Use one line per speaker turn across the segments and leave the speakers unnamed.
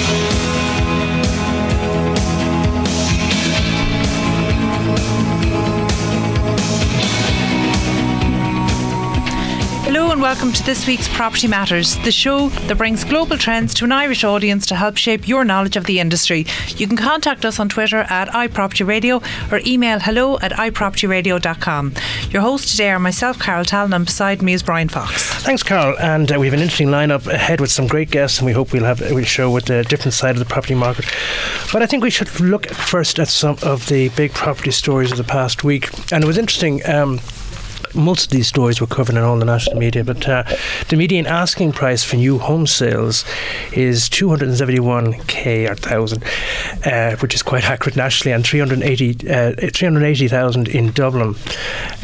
Thank and welcome to this week's Property Matters, the show that brings global trends to an Irish audience to help shape your knowledge of the industry. You can contact us on Twitter at iPropertyRadio or email hello at iPropertyRadio.com. Your host today are myself, Carol Tallon, and beside me is Bryan Fox.
Thanks, Carol. And uh, we have an interesting lineup ahead with some great guests, and we hope we'll have a show with a different side of the property market. But I think we should look first at some of the big property stories of the past week. And it was interesting. Um, most of these stories were covered in all the national media, but uh, the median asking price for new home sales is 271k or thousand, uh, which is quite accurate nationally, and 380 uh, 380,000 in Dublin.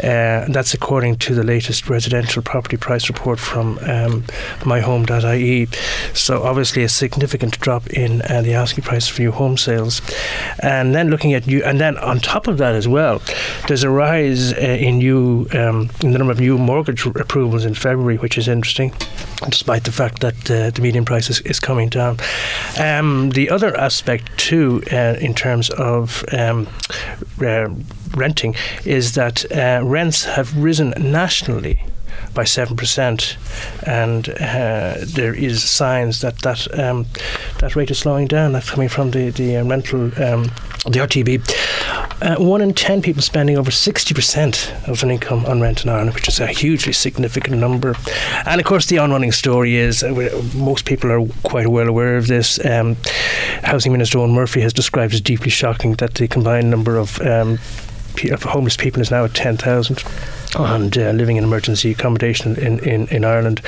Uh, that's according to the latest residential property price report from um, myhome.ie. So obviously a significant drop in uh, the asking price for new home sales, and then looking at new, and then on top of that as well, there's a rise uh, in new um, in the number of new mortgage approvals in February, which is interesting, despite the fact that uh, the median price is, is coming down. Um, the other aspect, too, uh, in terms of um, renting, is that uh, rents have risen nationally by seven percent, and uh, there is signs that that um, that rate is slowing down. That's coming from the the uh, rental um, the RTB. Uh, one in ten people spending over 60% of an income on rent in Ireland, which is a hugely significant number. And of course, the on-running story is uh, most people are quite well aware of this. Um, Housing Minister Eoghan Murphy has described as deeply shocking that the combined number of, um, of homeless people is now at 10,000 and uh, living in emergency accommodation in, in, in Ireland,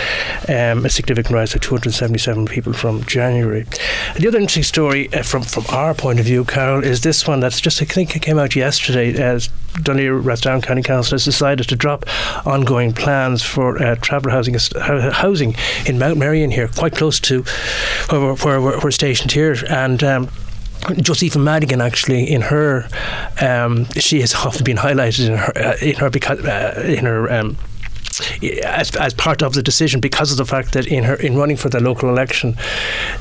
um, a significant rise of 277 people from January. The other interesting story uh, from, from our point of view, Carol, is this one that's just, I think it came out yesterday. As Dún Laoghaire-Rathdown County Council has decided to drop ongoing plans for uh, travel housing housing in Mount Marion here, quite close to where, where, where we're stationed here. And um, Josepha Madigan actually in her um, she has often been highlighted in her uh, in her because uh, in her um, as, as part of the decision because of the fact that in her in running for the local election,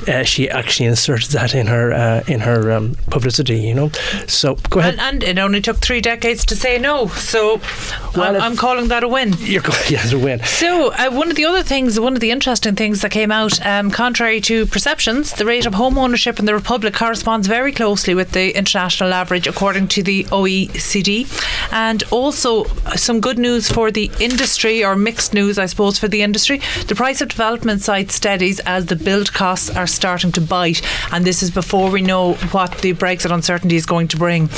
uh, she actually inserted that in her uh, in her um, publicity. You know, so go ahead.
And, and, it only took three decades to say no. So well, I'm, I'm, calling that a win.
You're yeah, it's a win.
So uh, one of the other things, one of the interesting things that came out, um, contrary to perceptions, the rate of home ownership in the Republic corresponds very closely with the international average, according to the OECD, and also some good news for the industry or mixed news, I suppose, for the industry. The price of development sites steadies as the build costs are starting to bite, and this is before we know what the Brexit uncertainty is going to bring.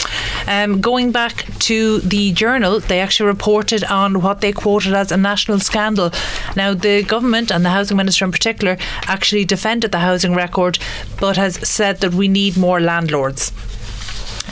Um, going back to the journal, they actually reported on what they quoted as a national scandal. Now, the government and the housing minister in particular actually defended the housing record, but has said that we need more landlords.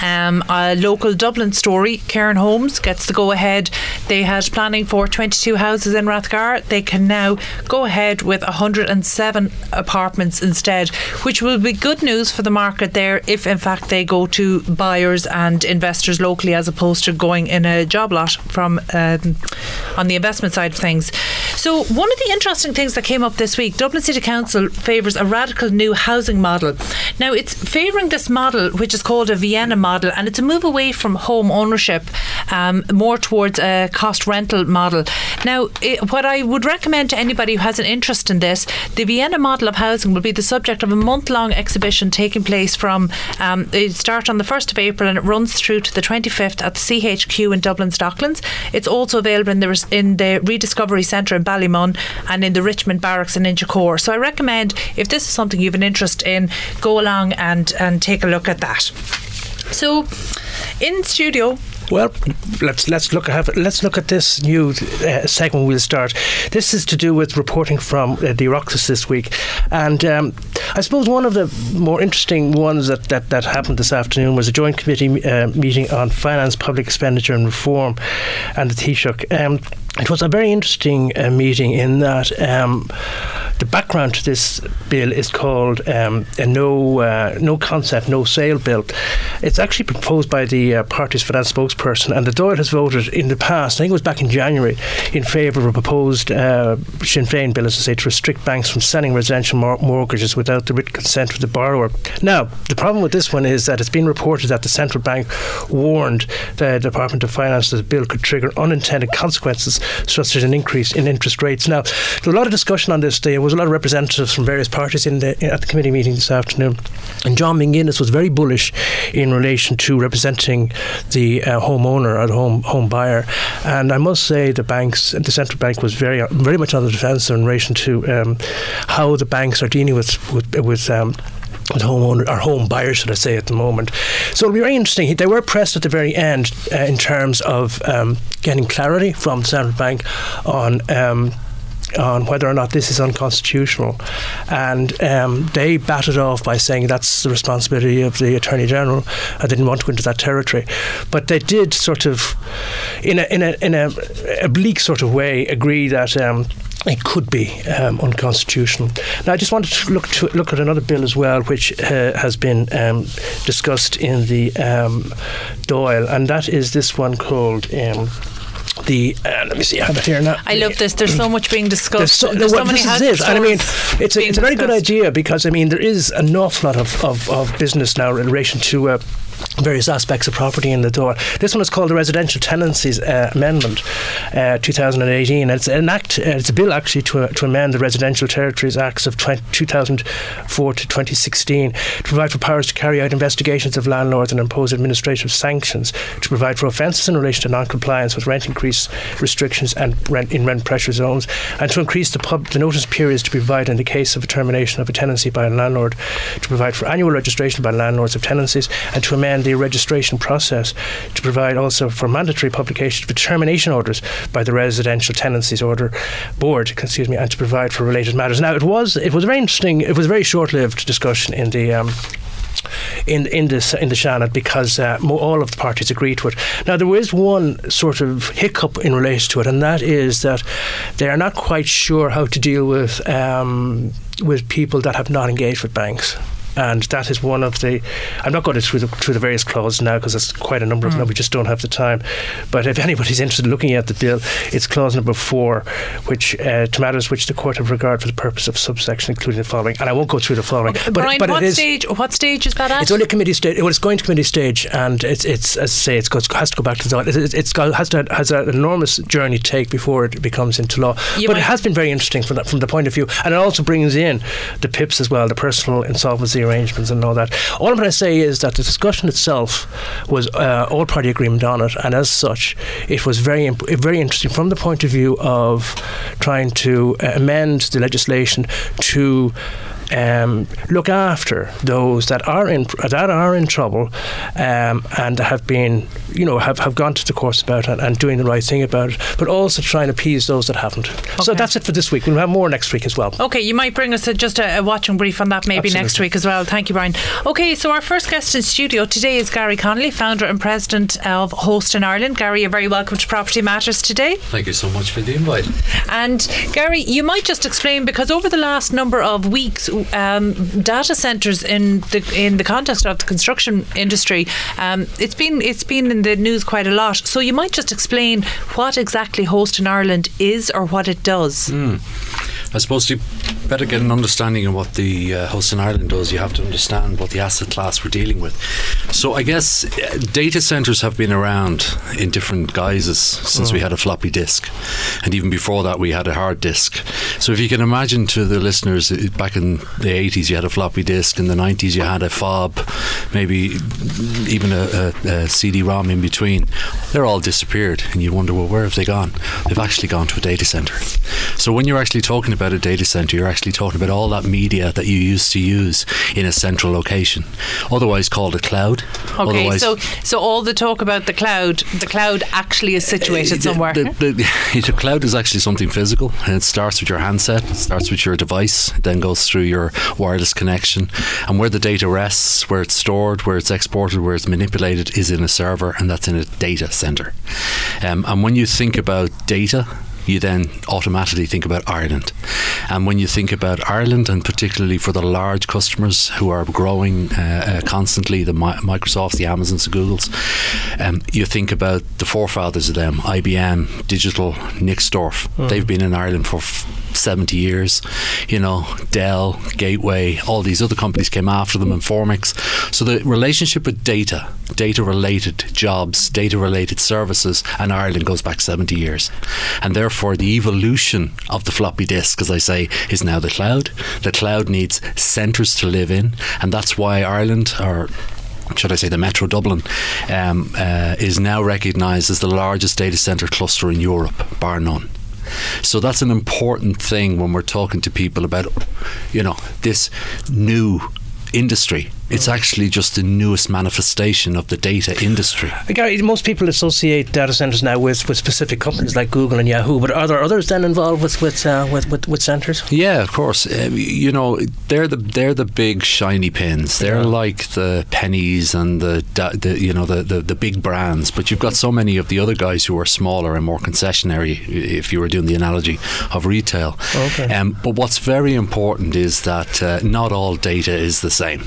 Um, a local Dublin story, Cairn Homes gets the go ahead. They had planning for 22 houses in Rathgar. They can now go ahead with 107 apartments instead, which will be good news for the market there if, in fact, they go to buyers and investors locally as opposed to going in a job lot from um, on the investment side of things. So, one of the interesting things that came up this week, Dublin City Council favours a radical new housing model. Now, it's favouring this model, which is called a Vienna model, and it's a move away from home ownership, um, more towards a cost rental model. Now, it, what I would recommend to anybody who has an interest in this, the Vienna model of housing will be the subject of a month long exhibition taking place from um, it starts on the 1st of April and it runs through to the 25th at the CHQ in Dublin's Docklands. It's also available in the, in the Rediscovery Centre in Ballymun and in the Richmond Barracks in Inchicore. So I recommend if this is something you have an interest in, go along and, and take a look at that. So, in studio,
well, let's let's look at let's look at this new uh, segment. We'll start. This is to do with reporting from uh, the Oireachtas this week, and um, I suppose one of the more interesting ones that, that, that happened this afternoon was a joint committee uh, meeting on finance, public expenditure, and reform, and the Taoiseach. Um, it was a very interesting uh, meeting in that um, the background to this bill is called um, a no uh, no consent, no sale bill. It's actually proposed by the uh, party's finance spokesperson, and the Dáil has voted in the past. I think it was back in January in favour of a proposed uh, Sinn Féin bill, as I say, to restrict banks from selling residential mor- mortgages without the written consent of the borrower. Now, the problem with this one is that it's been reported that the central bank warned the Department of Finance that the bill could trigger unintended consequences, such as an increase in interest rates. Now, there was a lot of discussion on this. There was a lot of representatives from various parties in the, at the committee meeting this afternoon, and John McGuinness was very bullish in relation to representing the uh, homeowner or the home home buyer. And I must say, the banks, the central bank, was very very much on the defence in relation to um, how the banks are dealing with with, with um, with homeowner or home buyers, should I say, at the moment. So it'll be very interesting. They were pressed at the very end uh, in terms of um, getting clarity from the central bank on. Um, on whether or not this is unconstitutional, and um, they batted off by saying that's the responsibility of the attorney general. I didn't want to go into that territory, but they did sort of, in a in a in a, bleak sort of way, agree that. Um, it could be um, unconstitutional. Now, I just wanted to look to look at another bill as well, which uh, has been um, discussed in the um, Dáil, and that is this one called. Um, the uh, let me see, I have it here now.
I love this. There's so much being discussed.
There's so,
There's
well,
so many
this is it. And I mean, it's a, it's a very good idea because I mean there is an awful lot of, of, of business now in relation to. Uh, Various aspects of property in the Dáil. This one is called the Residential Tenancies uh, Amendment, uh, 2018. It's an act. Uh, it's a bill actually to, to amend the Residential Tenancies Acts of 20, 2004 to 2016 to provide for powers to carry out investigations of landlords and impose administrative sanctions, to provide for offences in relation to non-compliance with rent increase restrictions and rent in rent pressure zones, and to increase the, pub, the notice periods to provide in the case of a termination of a tenancy by a landlord, to provide for annual registration by landlords of tenancies, and to amend the registration process to provide also for mandatory publication of termination orders by the Residential Tenancies Order Board, excuse me, and to provide for related matters. Now, it was it was very interesting. It was a very short-lived discussion in the. Um, in in this in the Seanad because uh, mo- all of the parties agreed to it. Now there is one sort of hiccup in relation to it, and that is that they are not quite sure how to deal with um, with people that have not engaged with banks. And that is one of the. I'm not going through the through the various clauses now because there's quite a number of them. We just don't have the time. But if anybody's interested in looking at the bill, it's clause number four, which uh, to matters which the court have regard for the purpose of subsection, including the following. And I won't go through the following. but
Bryan,
but
what
it is.
stage? What stage is that at?
It's only committee stage. Well, it's going to committee stage, and it's it's as I say, it's got, has to go back to the. It's, it's got has to has an enormous journey to take before it becomes into law.
You
but it has been very interesting from that from the point of view, and it also brings in the PIPs as well, the personal insolvency arrangements and all that. All I'm going to say is that the discussion itself was uh, all party agreement on it, and as such, it was very imp- very interesting from the point of view of trying to amend the legislation to um, look after those that are in that are in trouble um, and have been you know have, have gone to the courts about it and doing the right thing about it, but also trying to appease those that haven't. So that's it for this week. We'll have more next week as well.
Okay, you might bring us a, just a, a watching brief on that maybe next week as well. Thank you, Bryan. Okay, so our first guest in studio today is Garry Connolly, founder and president of Host in Ireland. Garry, you're very welcome to Property Matters today.
Thank you so much for the invite.
And Garry, you might just explain because over the last number of weeks, um, data centers in the in the context of the construction industry, um, it's been it's been in the news quite a lot. So you might just explain what exactly Host in Ireland is or what it does.
I suppose to better get an understanding of what the uh, Host in Ireland does, you have to understand what the asset class we're dealing with. So I guess uh, data centres have been around in different guises since we had a floppy disk, and even before that we had a hard disk. So if you can imagine to the listeners, uh, back in the 80s you had a floppy disk, in the 90s you had a fob, maybe even a, a, a CD-ROM in between. They're all disappeared, and you wonder, well, where have they gone? They've actually gone to a data centre. So when you're actually talking about a data center, you're actually talking about all that media that you used to use in a central location, otherwise called a cloud.
Okay,
otherwise,
so so all the talk about the cloud, the cloud actually is situated somewhere.
The, the, the, the cloud is actually something physical, and it starts with your handset, it starts with your device, it then goes through your wireless connection, and where the data rests, where it's stored, where it's exported, where it's manipulated, is in a server, and that's in a data center. Um, and when you think about data, you then automatically think about Ireland. And when you think about Ireland, and particularly for the large customers who are growing uh, uh, constantly, the Mi- Microsofts, the Amazons, the Googles, um, you think about the forefathers of them, IBM, Digital, Nixdorf. Mm. They've been in Ireland for f- 70 years. You know, Dell, Gateway, all these other companies came after them, Informix. So the relationship with data, data related jobs, data related services, and Ireland goes back 70 years. And therefore, the evolution of the floppy disk, as I say, is now the cloud. The cloud needs centres to live in, and that's why Ireland, or should I say, the Metro Dublin, um, uh, is now recognised as the largest data centre cluster in Europe, bar none. So that's an important thing when we're talking to people about, you know, this new industry it's actually just the newest manifestation of the data industry.
Garry, most people associate data centers now with, with specific companies like Google and Yahoo, but are there others then involved with with uh, with, with, with, centers?
Yeah, of course. Uh, you know, they're the they're the big shiny pins. They're yeah. like the pennies and the, the you know the, the, the big brands. But you've got so many of the other guys who are smaller and more concessionary. If you were doing the analogy of retail, okay. Um, but what's very important is that uh, not all data is the same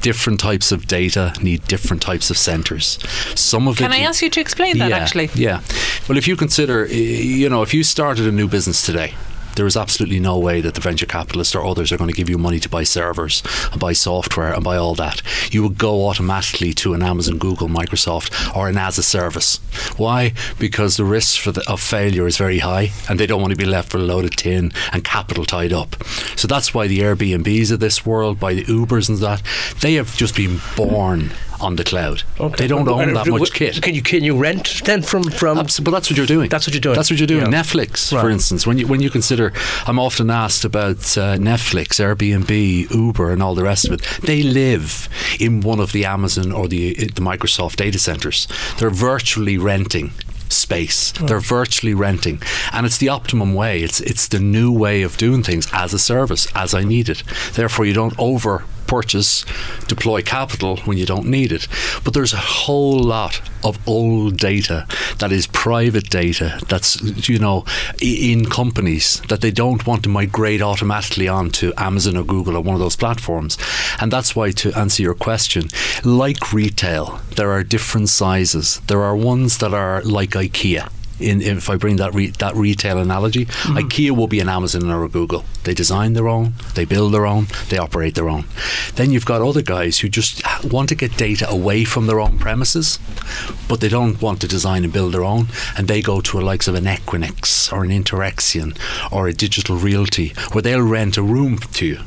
different types of data need different types of centers. Some of it
Can I ask you to explain that
yeah,
actually?
Yeah. Well, if you consider, eh, you know, if you started a new business today, there is absolutely no way that the venture capitalists or others are going to give you money to buy servers and buy software and buy all that. You would go automatically to an Amazon, Google, Microsoft, or an as a service. Why? Because the risk for the, of failure is very high, and they don't want to be left with a load of tin and capital tied up. So that's why the Airbnbs of this world, by the Ubers and that, they have just been born on the cloud. Okay. They don't own that much kit.
Can you can you rent then from from?
But that's what you're doing.
That's what you're doing.
That's what you're doing. Yeah. Netflix, right. for instance, when you when you consider, I'm often asked about uh, Netflix, Airbnb, Uber, and all the rest of it. They live in one of the Amazon or the the Microsoft data centers. They're virtually renting space. Oh. They're virtually renting, and it's the optimum way. It's it's the new way of doing things as a service, as I need it. Therefore, you don't over purchase, deploy capital when you don't need it. But there's a whole lot of old data that is private data that's you know in companies that they don't want to migrate automatically onto Amazon or Google or one of those platforms. And that's why to answer your question, like retail, there are different sizes. There are ones that are like IKEA in, if I bring that re, that retail analogy, mm-hmm. IKEA will be an Amazon or a Google. They design their own, they build their own, they operate their own. Then you've got other guys who just want to get data away from their own premises, but they don't want to design and build their own, and they go to a likes of an Equinix or an Interxion or a Digital Realty, where they'll rent a room to you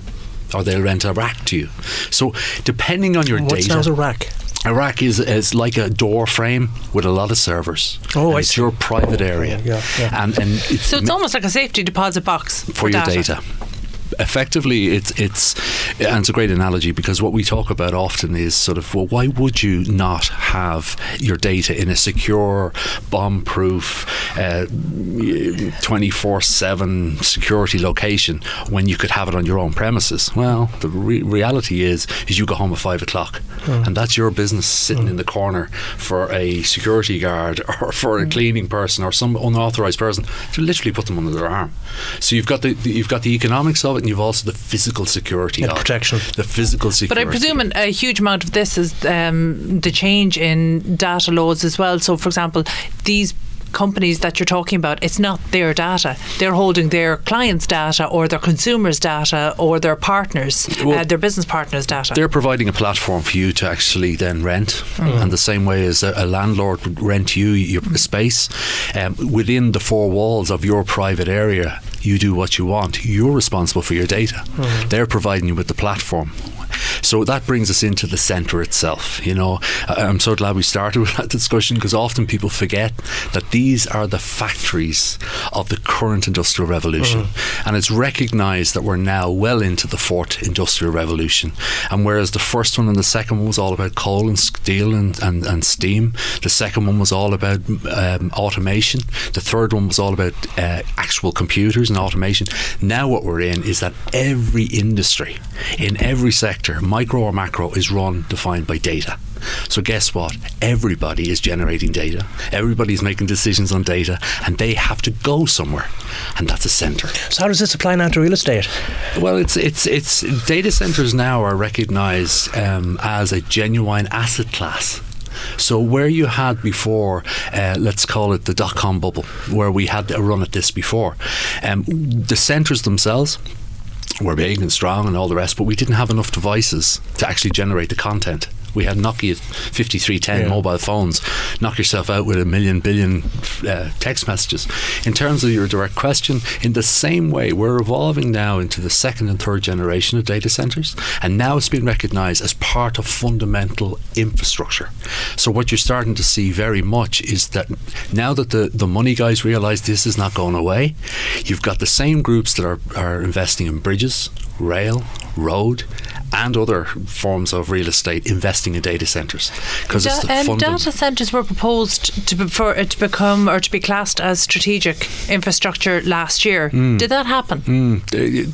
or they'll rent a rack to you. So depending on your
What's
data,
what's a rack?
A rack is, is like a door frame with a lot of servers.
Oh,
it's
see.
your private area.
Yeah, yeah.
And, and
it's so it's almost like a safety deposit box
for,
for
your
data.
data effectively it's it's and it's a great analogy because what we talk about often is sort of well why would you not have your data in a secure bomb proof 24/7 uh, security location when you could have it on your own premises well the re- reality is is you go home at 5 o'clock mm. and that's your business sitting mm. in the corner for a security guard or for a mm. cleaning person or some unauthorized person to literally put them under their arm so you've got the, the you've got the economics of it and you've also the physical security
and protection.
The physical security.
But I presume a huge amount of this is um, the change in data laws as well. So, for example, these companies that you're talking about, it's not their data. They're holding their clients' data or their consumers' data or their partners, well, uh, their business partners' data.
They're providing a platform for you to actually then rent, mm. and the same way as a, a, landlord would rent you your space um, within the four walls of your private area you do what you want. You're responsible for your data. Mm. They're providing you with the platform. So that brings us into the centre itself. You know, I'm so glad we started with that discussion because often people forget that these are the factories of the current industrial revolution, mm. and it's recognised that we're now well into the fourth industrial revolution. And whereas the first one and the second one was all about coal and steel and, and, and steam, the second one was all about um, automation. The third one was all about uh, actual computers and automation. Now what we're in is that every industry in every sector, micro or macro is run defined by data. So guess what? Everybody is generating data. Everybody's making decisions on data, and they have to go somewhere, and that's a center.
So how does this apply now to real estate?
Well, it's it's it's data centers now are recognised um, as a genuine asset class. So where you had before, uh, let's call it the dot com bubble, where we had a run at this before, um, the centres themselves were big and strong and all the rest, but we didn't have enough devices to actually generate the content. We had Nokia 5310
Yeah.
mobile phones. Knock yourself out with a million billion uh, text messages. In terms of your direct question, in the same way, we're evolving now into the second and third generation of data centers, and now it's been recognized as part of fundamental infrastructure. So, what you're starting to see very much is that now that the, the money guys realize this is not going away, you've got the same groups that are, are investing in bridges, rail, road, and other forms of real estate investing in data centers because
Da- um, data centres were proposed to be, for it to become or to be classed as strategic infrastructure last year.
Hmm.
Did that happen?
Mm, uh,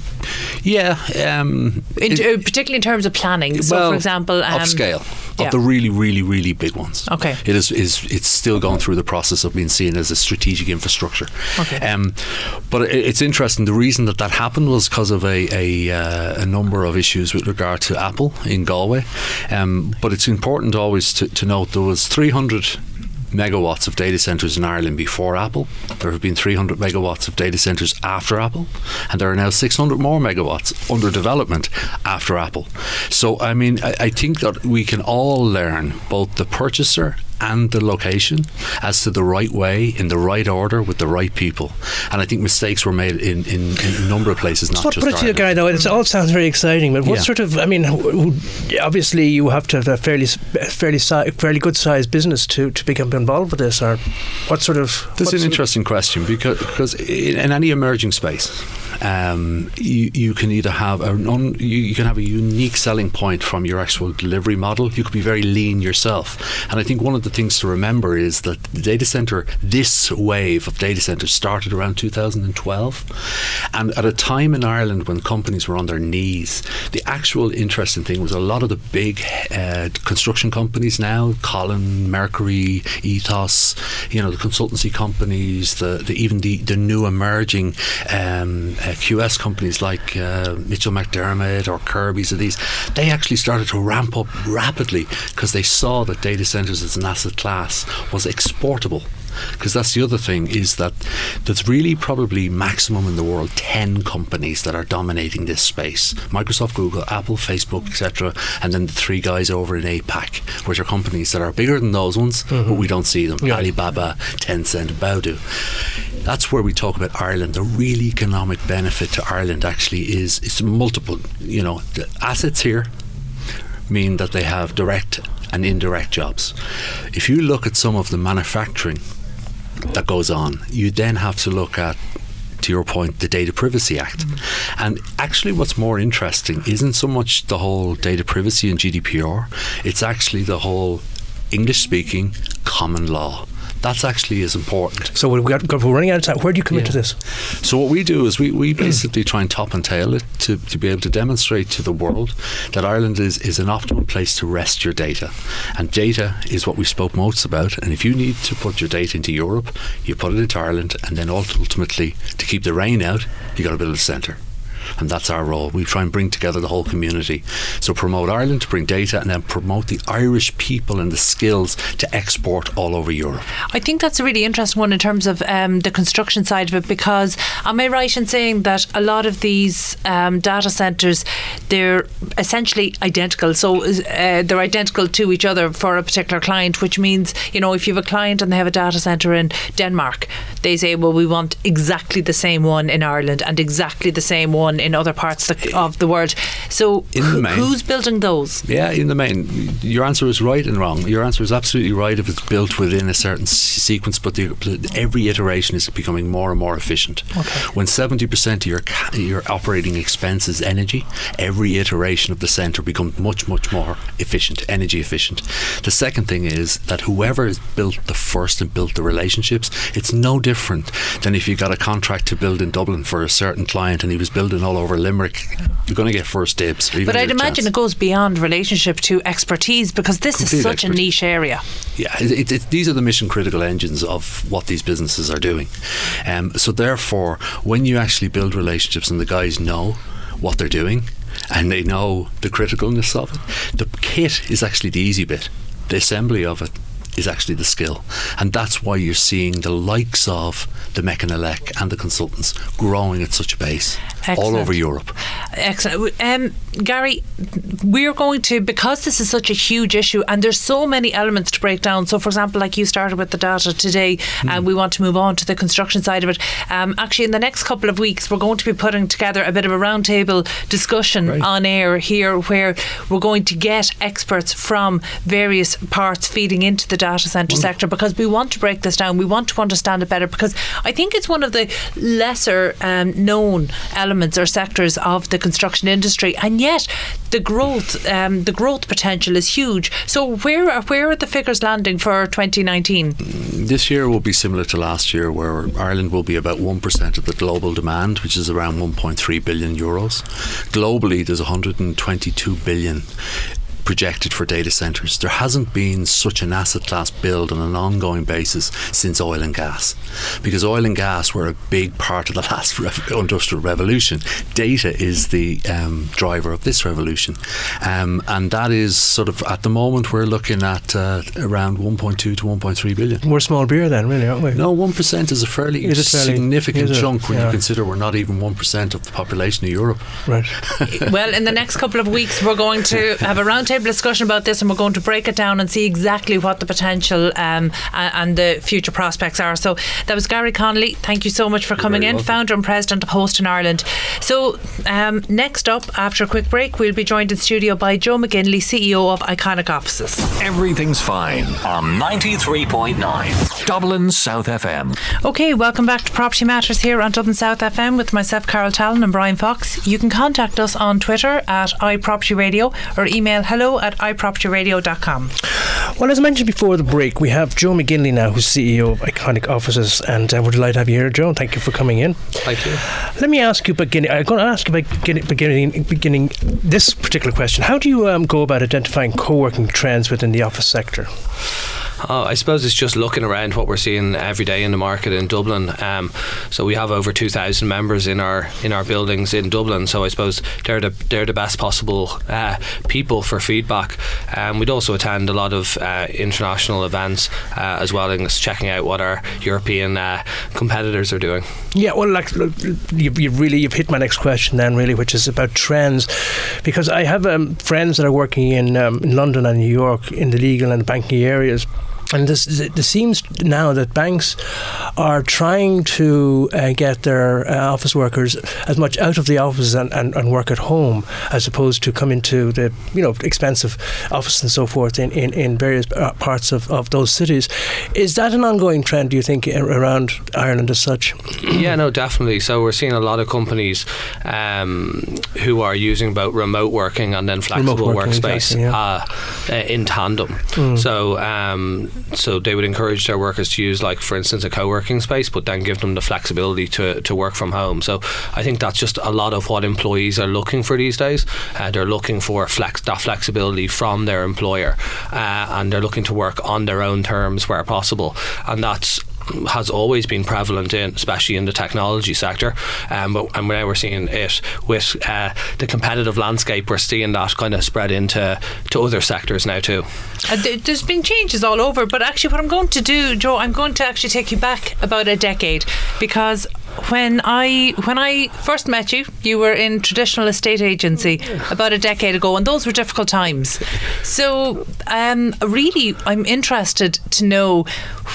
yeah, um,
In,
it-
uh, particularly in terms of planning. So,
well,
for example, um,
upscale
yeah.
of the really, really, really big ones.
Okay.
it is is it's still going through the process of being seen as a strategic infrastructure.
Okay.
Um, but it, it's interesting. The reason that that happened was because of a a, uh, a number of issues with regard to Apple in Galway. Um, but it's important always to, to note there was 300 megawatts of data centers in Ireland before Apple. There have been 300 megawatts of data centers after Apple, and there are now 600 more megawatts under development after Apple. So, I mean, I, I think that we can all learn, both the purchaser and the location, as to the right way, in the right order, with the right people. And I think mistakes were made in, in, in a number of places, not
So
just
put it to you, Guy, though, it all sounds very exciting, but what
Yeah.
sort of, I mean, obviously you have to have a fairly, fairly, si- fairly good sized business to, to become involved with this, or what sort of.
That's an interesting question because because in any emerging space, um, you, you can either have a un, you, you can have a unique selling point from your actual delivery model. You could be very lean yourself, and I think one of the things to remember is that the data center, this wave of data centers started around 2012, and at a time in Ireland when companies were on their knees, the actual interesting thing was a lot of the big uh, construction companies now, Collen, Mercury, Ethos, you know, the consultancy companies, the, the even the, the new emerging um, QS companies like uh, Mitchell McDermott or Kirby's of these, they actually started to ramp up rapidly because they saw that data centers as an asset class was exportable because that's the other thing is that there's really probably maximum in the world 10 companies that are dominating this space. Microsoft Google Apple Facebook etc and then the three guys over in APAC which are companies that are bigger than those ones but mm-hmm. we don't see them.
Yeah.
Alibaba Tencent Baidu that's where we talk about Ireland. The real economic benefit to Ireland actually is it's multiple you know the assets here mean that they have direct and indirect jobs. If you look at some of the manufacturing that goes on, you then have to look at to your point, the Data Privacy Act. Mm-hmm. And actually, what's more interesting isn't so much the whole data privacy and GDPR, it's actually the whole English speaking common law. That's actually as important.
So we've got, got- we're running out of time. Where do you commit
Yeah.
to this?
So what we do is we, we basically try and top and tail it to, to be able to demonstrate to the world that Ireland is, is an optimal place to rest your data. And data is what we spoke most about. And if you need to put your data into Europe, you put it into Ireland and then ultimately to keep the rain out, you gotta build a centre. And that's our role. We try and bring together the whole community. So promote Ireland to bring data and then promote the Irish people and the skills to export all over Europe.
I think that's a really interesting one in terms of um, the construction side of it because am I right in saying that a lot of these um, data centres they're essentially identical so uh, they're identical to each other for a particular client which means you know if you have a client and they have a data centre in Denmark they say well we want exactly the same one in Ireland and exactly the same one in other parts of the, world so
the
who's building those
Yeah, in the main, your answer is right and wrong. Your answer is absolutely right if it's built within a certain sequence, but the, every iteration is becoming more and more efficient. Okay. When seventy percent of your your operating expense is energy, every iteration of the centre becomes much much more efficient, energy efficient. The second thing is that whoever has built the first and built the relationships, it's no different than if you got a contract to build in Dublin for a certain client and he was building all over Limerick, you're going to get first dibs.
But I'd imagine
chance.
it goes beyond relationship to expertise because this
Complete
is such a niche area.
Yeah, it, it, these are the mission critical engines of what these businesses are doing. Um, so therefore, when you actually build relationships and the guys know what they're doing and they know the criticalness of it, the kit is actually the easy bit. The assembly of it is actually the skill. And that's why you're seeing the likes of the Mechanelec and the consultants growing at such a pace all over Europe.
Excellent. Um, Garry, we're going to, because this is such a huge issue and there's so many elements to break down. So, for example, like you started with the data today, and we want to move on to the construction side of it. Um, actually, in the next couple of weeks, we're going to be putting together a bit of a roundtable discussion on air here where we're going to get experts from various parts feeding into the data centre sector because we want to break this down. We want to understand it better because I think it's one of the lesser um, known elements or sectors of the construction industry, and yet the growth, um, the growth potential is huge. So where are, where are the figures landing for 2019?
This year will be similar to last year, where Ireland will be about 1% of the global demand, which is around 1.3 billion euros. Globally, there's 122 billion projected for data centres. There hasn't been such an asset class build on an ongoing basis since oil and gas, because oil and gas were a big part of the last rev- industrial revolution. Data is the um, driver of this revolution, um, and that is sort of at the moment we're looking at uh, around 1.2 to 1.3 billion.
We're small beer then, really, aren't we?
No, one percent is a fairly,
Is it fairly-
significant chunk when
Yeah.
you consider we're not even one percent of the population of Europe.
Right.
well, in the next couple of weeks, we're going to have a roundtable discussion about this, and we're going to break it down and see exactly what the potential um, a- and the future prospects are. So that was Garry Connolly. Thank you so much for coming in,
welcome.
founder and president of Host in Ireland. So um, next up, after a quick break, we'll be joined in studio by Joe McGinley, CEO of Iconic Offices.
Everything's fine on 93.9 Dublin South FM.
Okay, welcome back to Property Matters here on Dublin South FM with myself, Carol Tallon, and Bryan Fox. You can contact us on Twitter at iPropertyRadio or email hello at iPropertyRadio.com.
Well, as I mentioned before the break, we have Joe McGinley now, who's CEO of Iconic Offices, and uh, we're delighted to have you here, Joe. Thank you for coming in.
Thank you.
Let me ask you beginning. I'm going to ask you about beginning, beginning, beginning this particular question. How do you um, go about identifying co-working trends within the office sector?
Oh, I suppose it's just looking around what we're seeing every day in the market in Dublin. Um, so we have over two thousand members in our in our buildings in Dublin. So I suppose they're the they're the best possible uh, people for feedback. Um, we'd also attend a lot of uh, international events uh, as well as checking out what our European uh, competitors are doing.
Yeah, well, like you've, you've really you've hit my next question then, really, which is about trends, because I have um, friends that are working in, um, in London and New York in the legal and banking areas. And this, this seems now that banks are trying to uh, get their uh, office workers as much out of the office and, and, and work at home as opposed to come into the you know expensive office and so forth in, in, in various uh, parts of, of those cities. Is that an ongoing trend, do you think, around Ireland as such?
yeah, no, definitely. So we're seeing a lot of companies um, who are using both remote working and then flexible
working,
workspace
exactly, yeah.
uh, uh, in tandem. So um, so they would encourage their workers to use, like for instance, a co-working space, but then give them the flexibility to, to work from home. So I think that's just a lot of what employees are looking for these days. Uh, they're looking for flex that flexibility from their employer, uh, and they're looking to work on their own terms where possible, and that's has always been prevalent in, especially in the technology sector. Um, but and now we're seeing it with uh, the competitive landscape. We're seeing that kind of spread into to other sectors now too.
Uh, there's been changes all over, but actually, what I'm going to do, Joe, I'm going to actually take you back about a decade because when I when I first met you, you were in traditional estate agency about a decade ago, and those were difficult times. So, um, really, I'm interested to know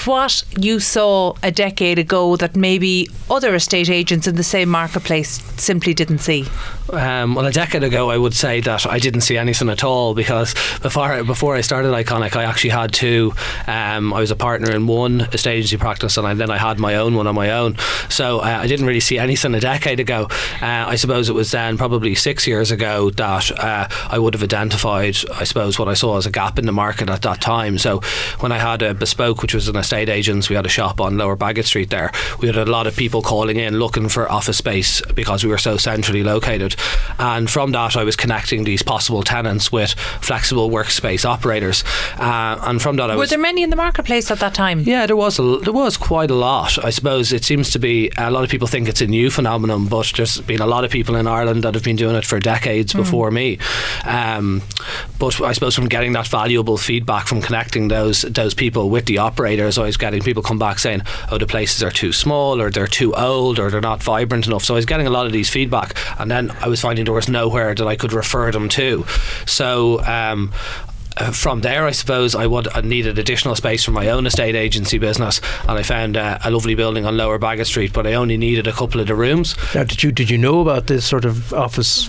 what you saw a decade ago that maybe other estate agents in the same marketplace simply didn't see.
Um, well, a decade ago, I would say that I didn't see anything at all because before before I started Iconic, I actually had two. Um, I was a partner in one estate agency practice, and then I had my own one on my own. So uh, I didn't really see anything a decade ago. Uh, I suppose it was then probably six years ago that uh, I would have identified, I suppose, what I saw as a gap in the market at that time. So when I had a bespoke, which was an estate agents, we had a shop on Lower Baggot Street there. We had a lot of people calling in looking for office space because we were so centrally located. And from that, I was connecting these possible tenants with flexible workspace operators. Uh, and from that, I
Were
was
there many in the marketplace at that time?
yeah, there was a, there was quite a lot. I suppose it seems to be a lot of people think it's a new phenomenon, but there's been a lot of people in Ireland that have been doing it for decades before me. Um, but I suppose from getting that valuable feedback from connecting those those people with the operators, I was getting people come back saying, "Oh, the places are too small, or they're too old, or they're not vibrant enough." So I was getting a lot of these feedback, and then I was finding there was nowhere that I could refer them to. So. Um, uh, from there, I suppose I would I needed additional space for my own estate agency business, and I found uh, a lovely building on Lower Baggot Street. But I only needed a couple of the rooms.
Now, did you did you know about this sort of office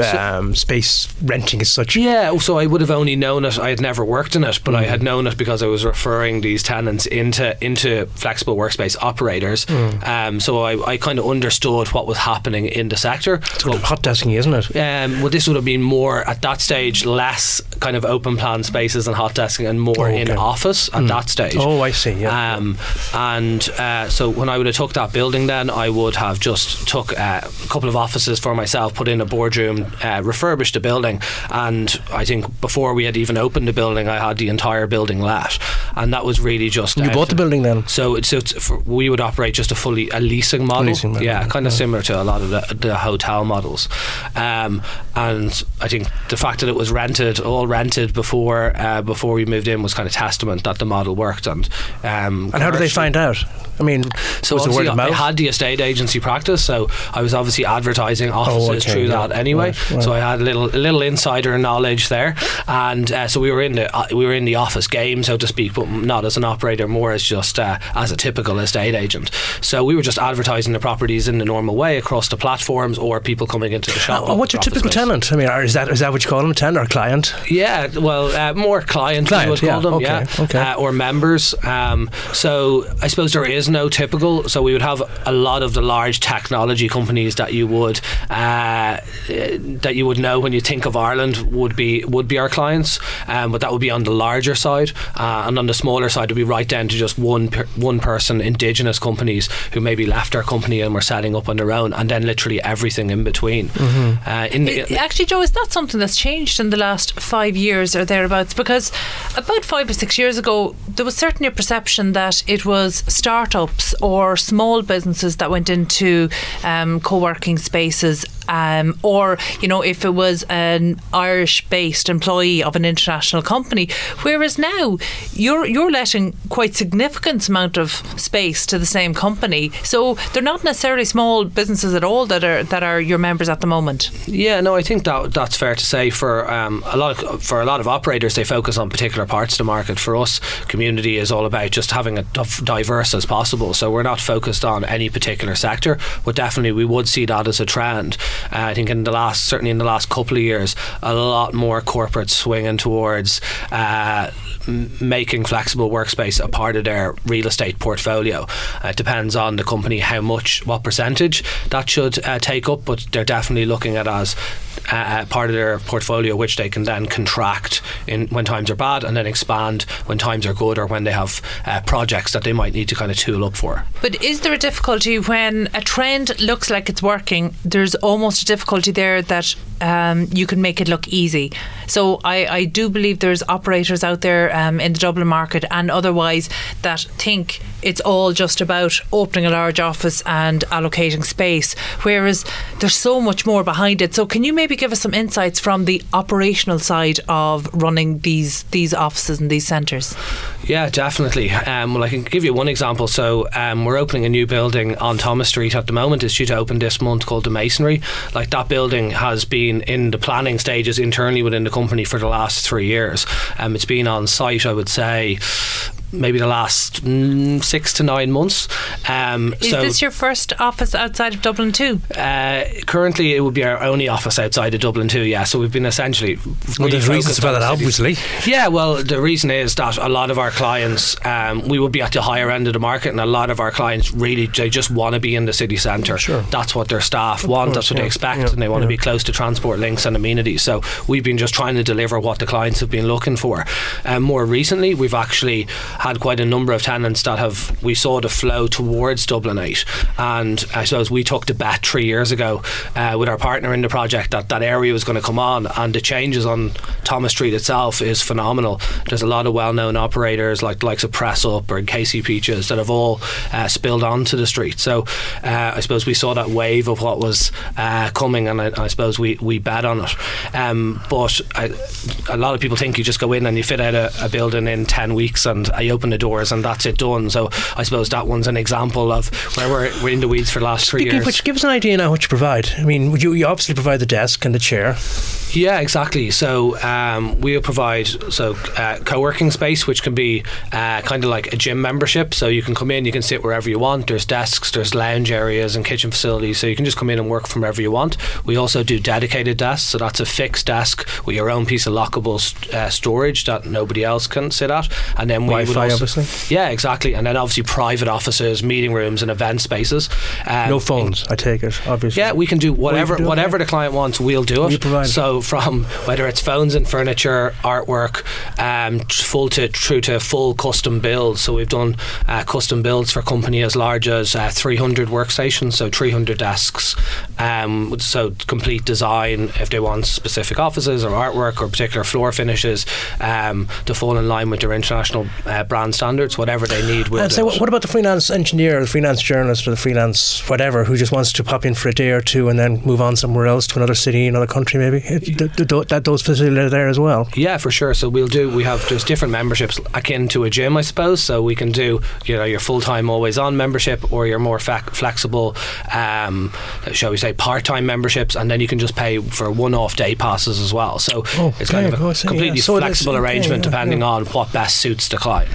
um, space renting as such?
Yeah, so I would have only known it. I had never worked in it, but I
Mm.
had known it because I was referring these tenants into into flexible workspace operators.
Mm.
Um, so I, I kind of understood what was happening in the sector.
Of hot desking, isn't it?
Um, well, this would have been more at that stage, less kind of open plan spaces and hot desking, and more
Oh,
in office at that stage.
Oh, I see. Yeah.
Um, and uh, so when I would have took that building, then I would have just took uh, a couple of offices for myself, put in a boardroom, uh, refurbished the building, and I think before we had even opened the building, I had the entire building let, and that was really just
you bought the building then?
so it's, so it's for, we would operate just a fully a leasing model.
Leasing model,
yeah, kind of
yeah.
similar to a lot of the, the hotel models. Um, and I think the fact that it was rented, all rented before uh, before we moved in, was kind of testament that the model worked. And um,
And how did they find out? I mean,
so
was it word of
I
mouth?
had the estate agency practice, so I was obviously advertising offices
Oh, okay,
through
yeah,
that anyway.
right, right.
So I had a little a little insider knowledge there, and uh, so we were in the uh, we were in the office game, so to speak, but not as an operator, more as just uh, as a typical estate agent. So we were just advertising the properties in the normal way across the platforms or people coming into the shop.
Oh, what's your typical
space.
tenant? I mean, is that is that what you call them, a tenant or a client?
Yeah, well, uh, more client,
Client,
we would call
yeah,
them,
okay,
yeah,
okay.
Uh, or members. Um, so I suppose there is no typical. So we would have a lot of the large technology companies that you would uh, that you would know when you think of Ireland would be would be our clients, um, but that would be on the larger side, uh, and on the smaller side it would be right down to just one per, one person indigenous companies who maybe left our company and were setting up on their own, and then literally everything in between.
Mm-hmm.
Uh, in
I- Actually, Joe, is that something that's changed in the last five years or thereabouts? Because about five or six years ago, there was certainly a perception that it was startups or small businesses that went into um, co working spaces. Um, or you know if it was an Irish-based employee of an international company, whereas now you're you're letting quite significant amount of space to the same company, so they're not necessarily small businesses at all that are that are your members at the moment.
Yeah, no, I think that that's fair to say. For um, a lot of for a lot of operators, they focus on particular parts of the market. For us, community is all about just having it div- diverse as possible. So we're not focused on any particular sector, but definitely we would see that as a trend. Uh, I think in the last, certainly in the last couple of years, a lot more corporates swinging towards. Uh, Making flexible workspace a part of their real estate portfolio. Uh, it depends on the company how much, what percentage that should uh, take up, but they're definitely looking at as uh, part of their portfolio, which they can then contract in when times are bad, and then expand when times are good, or when they have uh, projects that they might need to kind of tool up for.
But is there a difficulty when a trend looks like it's working? There's almost a difficulty there that um, you can make it look easy. So I, I do believe there's operators out there um, in the Dublin market and otherwise that think it's all just about opening a large office and allocating space, whereas there's so much more behind it. So can you maybe give us some insights from the operational side of running these these offices and these centres?
Yeah, definitely. Um, well, I can give you one example. So, um, we're opening a new building on Thomas Street at the moment. It's due to open this month called the Masonry. Like that building has been in the planning stages internally within the company for the last three years. Um, it's been on site, I would say. Maybe the last mm, six to nine months. Um,
Is
so
this your first office outside of Dublin too?
uh, currently, it would be our only office outside of Dublin too. Yeah, so we've been essentially
Well, there's reasons for that, obviously.
Yeah, well, the reason is that a lot of our clients, um, we would be at the higher end of the market, and a lot of our clients really they just want to be in the city centre.
Sure.
That's what their staff want.
course,
that's what
yeah,
they expect,
yeah,
and they want to
yeah.
be close to transport links and amenities. So we've been just trying to deliver what the clients have been looking for. Um, more recently, we've actually had quite a number of tenants that have we saw the flow towards Dublin 8, and I suppose we took the bet three years ago uh, with our partner in the project that that area was going to come on, and the changes on Thomas Street itself is phenomenal. There's a lot of well-known operators like the likes of Press Up or KC Peaches that have all uh, spilled onto the street. So uh, I suppose we saw that wave of what was uh, coming, and I, I suppose we, we bet on it. Um, but I, a lot of people think you just go in and you fit out a, a building in 10 weeks and you open the doors and that's it done. So I suppose that one's an example of where we're, we're in the weeds for the last three
Speaking
years.
which, give us an idea now what you provide. I mean, you, you obviously provide the desk and the chair.
Yeah, exactly. So um, we'll provide so uh, co-working space, which can be uh, kind of like a gym membership. So you can come in, you can sit wherever you want. There's desks, there's lounge areas and kitchen facilities, so you can just come in and work from wherever you want. We also do dedicated desks, so that's a fixed desk with your own piece of lockable st- uh, storage that nobody else can sit at. And then we would Also,
obviously.
Yeah, exactly. And then obviously private offices, meeting rooms, and event spaces. Um,
no phones, I take it, obviously.
yeah, we can do whatever whatever the client wants. We'll do it.
It.
So from whether it's phones and furniture, artwork, um, full to through to full custom builds. So we've done uh, custom builds for company as large as uh, 300 workstations, so 300 desks. Um, so complete design if they want specific offices or artwork or particular floor finishes um, to fall in line with their international uh, brand standards. Whatever they need, we'll
And
do
so, what, what about the freelance engineer, or the freelance journalist, or the freelance whatever who just wants to pop in for a day or two and then move on somewhere else to another city, another country, maybe? It, that those facilities are there as well.
Yeah, for sure. So we'll do. We have just different memberships akin to a gym, I suppose. So we can do you know your full time always on membership or your more fa- flexible, um, shall we say, part time memberships, and then you can just pay for one off day passes as well. So
Oh,
it's kind
okay,
of a completely
yeah. So
flexible arrangement
yeah,
depending
yeah.
on what best suits the client.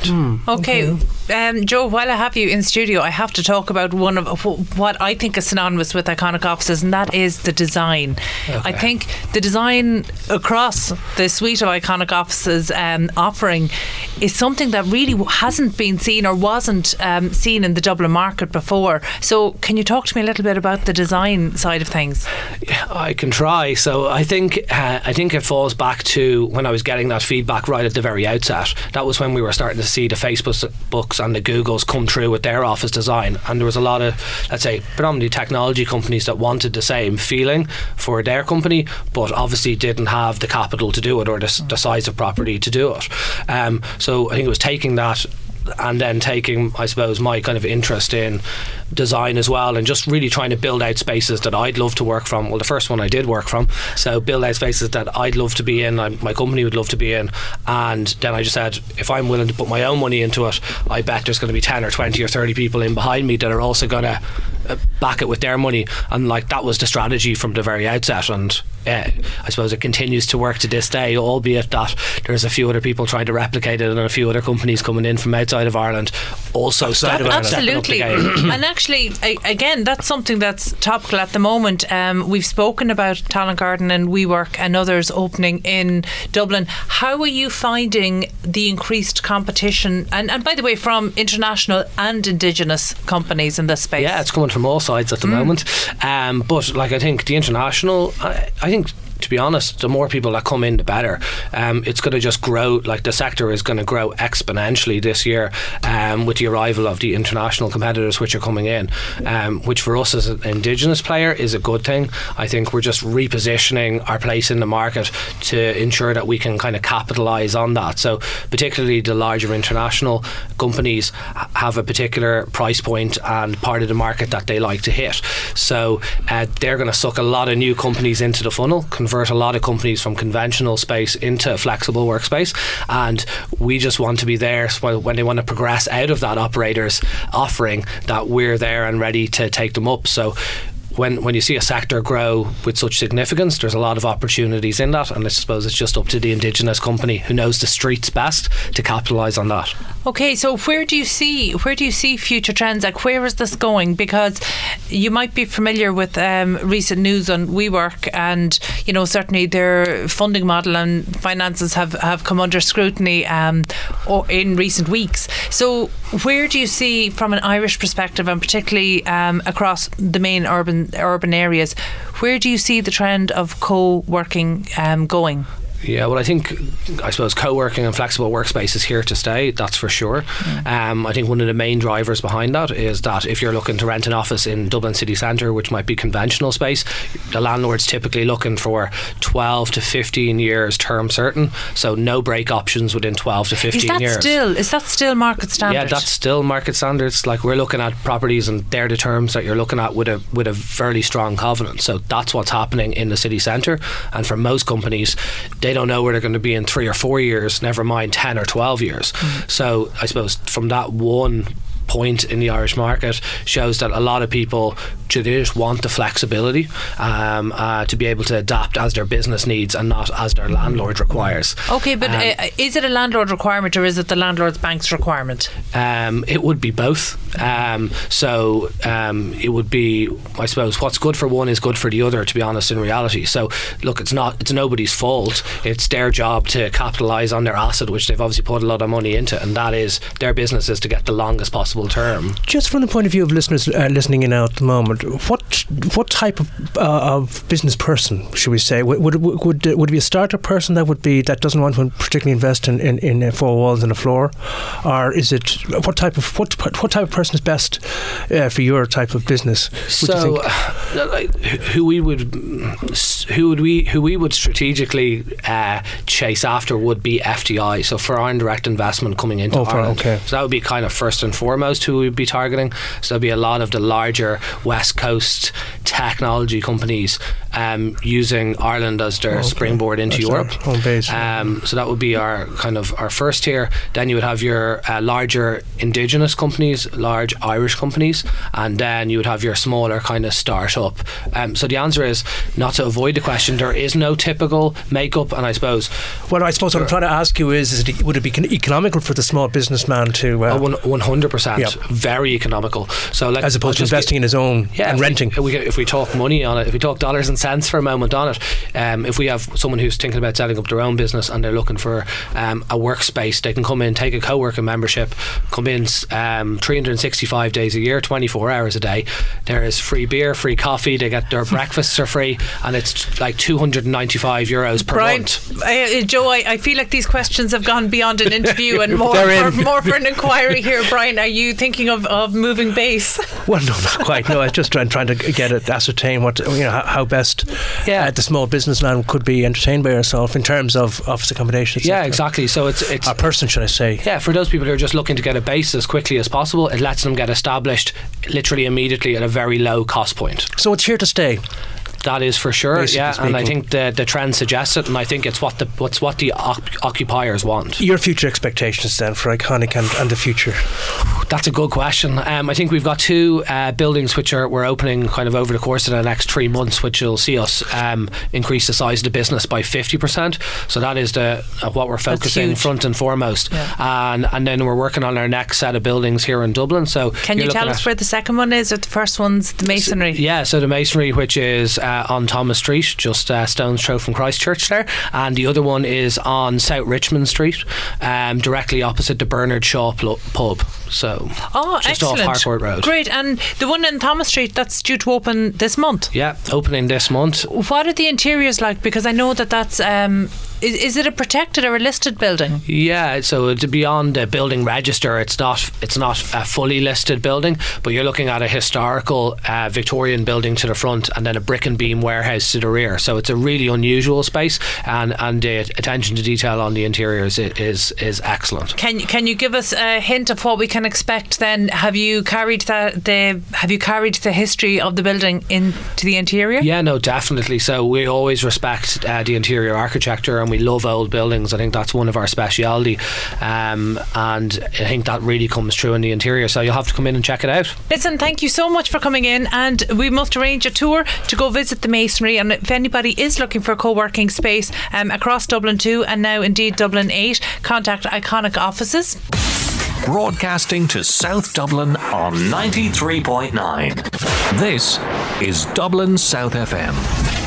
Okay, um, Joe. While I have you in studio, I have to talk about one of what I think is synonymous with iconic offices, and that is the design. I think the design across the suite of iconic offices um, offering is something that really hasn't been seen or wasn't um, seen in the Dublin market before. So, can you talk to me a little bit about the design side of things?
I can try. So I think uh, I think it falls back to when I was getting that feedback right at the very outset. That was when we were starting to see the Facebook books and the Googles come through with their office design, and there was a lot of let's say predominantly technology companies that wanted the same feeling for their company, but obviously didn't have the capital to do it or the, the size of property to do it. Um, so I think it was taking that and then taking, I suppose, my kind of interest in design as well, and just really trying to build out spaces that I'd love to work from. Well, the first one I did work from, so build out spaces that I'd love to be in, I, my company would love to be in, and then I just said, if I'm willing to put my own money into it, I bet there's going to be ten or twenty or thirty people in behind me that are also going to uh, back it with their money, and like that was the strategy from the very outset, and. Uh, I suppose it continues to work to this day, albeit that there's a few other people trying to replicate it and a few other companies coming in from outside of Ireland also
Outside of Ireland.
stepping up the
Absolutely. and actually, again, that's something that's topical at the moment. Um, we've spoken about Talent Garden and WeWork and others opening in Dublin. How are you finding the increased competition? And, and by the way, from international and indigenous companies in this space.
Yeah, it's coming from all sides at the moment. Um, but like I think the international, I, I think. To be honest, the more people that come in, the better. Um, it's going to just grow. Like the sector is going to grow exponentially this year um, with the arrival of the international competitors which are coming in. Um, which for us as an indigenous player is a good thing. I think we're just repositioning our place in the market to ensure that we can kind of capitalise on that. So particularly the larger international companies have a particular price point and part of the market that they like to hit. So uh, they're going to suck a lot of new companies into the funnel, convert a lot of companies from conventional space into flexible workspace, and we just want to be there when they want to progress out of that operator's offering that we're there and ready to take them up. So when when you see a sector grow with such significance, there's a lot of opportunities in that, and I suppose it's just up to the indigenous company who knows the streets best to capitalise on that.
Okay, so where do you see where do you see future trends? Like where is this going? Because you might be familiar with um, recent news on WeWork, and you know certainly their funding model and finances have, have come under scrutiny um, in recent weeks. So where do you see, from an Irish perspective, and particularly um, across the main urban urban areas, where do you see the trend of co-working um, going?
Yeah, well, I think I suppose co-working and flexible workspace is here to stay. That's for sure. Mm. Um, I think one of the main drivers behind that is that if you're looking to rent an office in Dublin city centre, which might be conventional space, the landlord's typically looking for 12 to 15 years term certain. So no break options within 12 to 15
is that
years.
Still, is that still market standard?
Yeah, that's still market standards. Like we're looking at properties, and they're the terms that you're looking at with a with a fairly strong covenant. So that's what's happening in the city centre. And for most companies they don't know where they're going to be in three or four years, never mind 10 or 12 years. Mm-hmm. So I suppose from that one point in the Irish market shows that a lot of people just want the flexibility um, uh, to be able to adapt as their business needs and not as their landlord requires.
Okay, but um, uh, is it a landlord requirement or is it the landlord's bank's requirement?
Um, it would be both. Um, so um, it would be, I suppose, what's good for one is good for the other. To be honest, in reality. So look, it's not it's nobody's fault. It's their job to capitalise on their asset, which they've obviously put a lot of money into, and that is their business is to get the longest possible term.
Just from the point of view of listeners uh, listening in now at the moment, what what type of, uh, of business person should we say would would would, would it be a startup person that would be that doesn't want to particularly invest in, in, in four walls and a floor, or is it what type of what what type of person is best uh, for your type of business?
So, uh, who we would who would we who we would strategically uh, chase after would be FDI. So foreign direct investment coming into
oh,
Ireland,
okay.
so that would be kind of first and foremost who we'd be targeting. So there'd be a lot of the larger West Coast technology companies um, using Ireland as their okay. springboard into
That's
Europe.
Home base.
Um, so that would be our kind of our first tier. Then you would have your uh, larger indigenous companies, large Irish companies, and then you would have your smaller kind of startup. Um, so the answer is not to avoid the question. There is no typical makeup, and I suppose.
Well, I suppose what I'm trying to ask you is: is it, would it be economical for the small businessman to? Uh,
oh, one hundred percent, very economical. So, like,
as opposed to investing get, in his own yeah, and renting.
We, if we talk money on it, if we talk dollars and cents for a moment on it, um, if we have someone who's thinking about setting up their own business and they're looking for um, a workspace, they can come in, take a co-working membership, come in um, 365 days a year, 24 hours a day. There is free beer, free coffee. They get their breakfasts are free, and it's like 295 euros per
Bryan,
month.
Uh, Joe, I, I, feel like these questions have gone beyond an interview and more for, more for an inquiry here. Bryan, are you thinking of, of moving base?
Well, no, not quite. No, I was just trying, trying to get it, ascertain what you know how, how best yeah. Uh, the small businessman could be entertained by yourself in terms of office accommodation.
Yeah, exactly. So it's it's
a person, should I say?
Yeah, for those people who are just looking to get a base as quickly as possible, it lets them get established literally immediately at a very low cost point.
So it's here to stay.
That is for sure, Basically yeah. Speaking. And I think the the trend suggests it, and I think it's what the what's what the occupiers want.
Your future expectations then for Iconic and, and the future?
That's a good question. Um, I think we've got two uh, buildings which are we're opening kind of over the course of the next three months, which will see us um, increase the size of the business by fifty percent. So that is the uh, what we're focusing front and foremost. Yeah. And and then we're working on our next set of buildings here in Dublin. So
can you tell us where the second one is, or the first one's the masonry?
So, yeah, so the masonry, which is uh, on Thomas Street, just uh, stone's throw from Christchurch there, and the other one is on South Richmond Street, um, directly opposite the Bernard Shaw pub. So,
oh,
just
excellent.
off Harcourt Road.
Great, and the one in Thomas Street that's due to open this month.
Yeah, opening this month.
What are the interiors like? Because I know that that's um, is, is it a protected or a listed building?
Yeah, so it's beyond the building register. It's not it's not a fully listed building, but you're looking at a historical uh, Victorian building to the front and then a brick and beam warehouse to the rear. So it's a really unusual space, and and the attention to detail on the interiors is is excellent.
Can can you give us a hint of what we can expect? Then have you carried that the have you carried the history of the building into the interior?
Yeah, no, definitely. So we always respect uh, the interior architecture and we love old buildings. I think that's one of our speciality, um, and I think that really comes through in the interior. So you'll have to come in and check it out.
Listen, thank you so much for coming in, and we must arrange a tour to go visit the masonry. And if anybody is looking for a co-working space um, across Dublin 2 and now indeed Dublin 8, contact Iconic Offices.
Broadcasting to South Dublin on 93.9. This is Dublin South FM.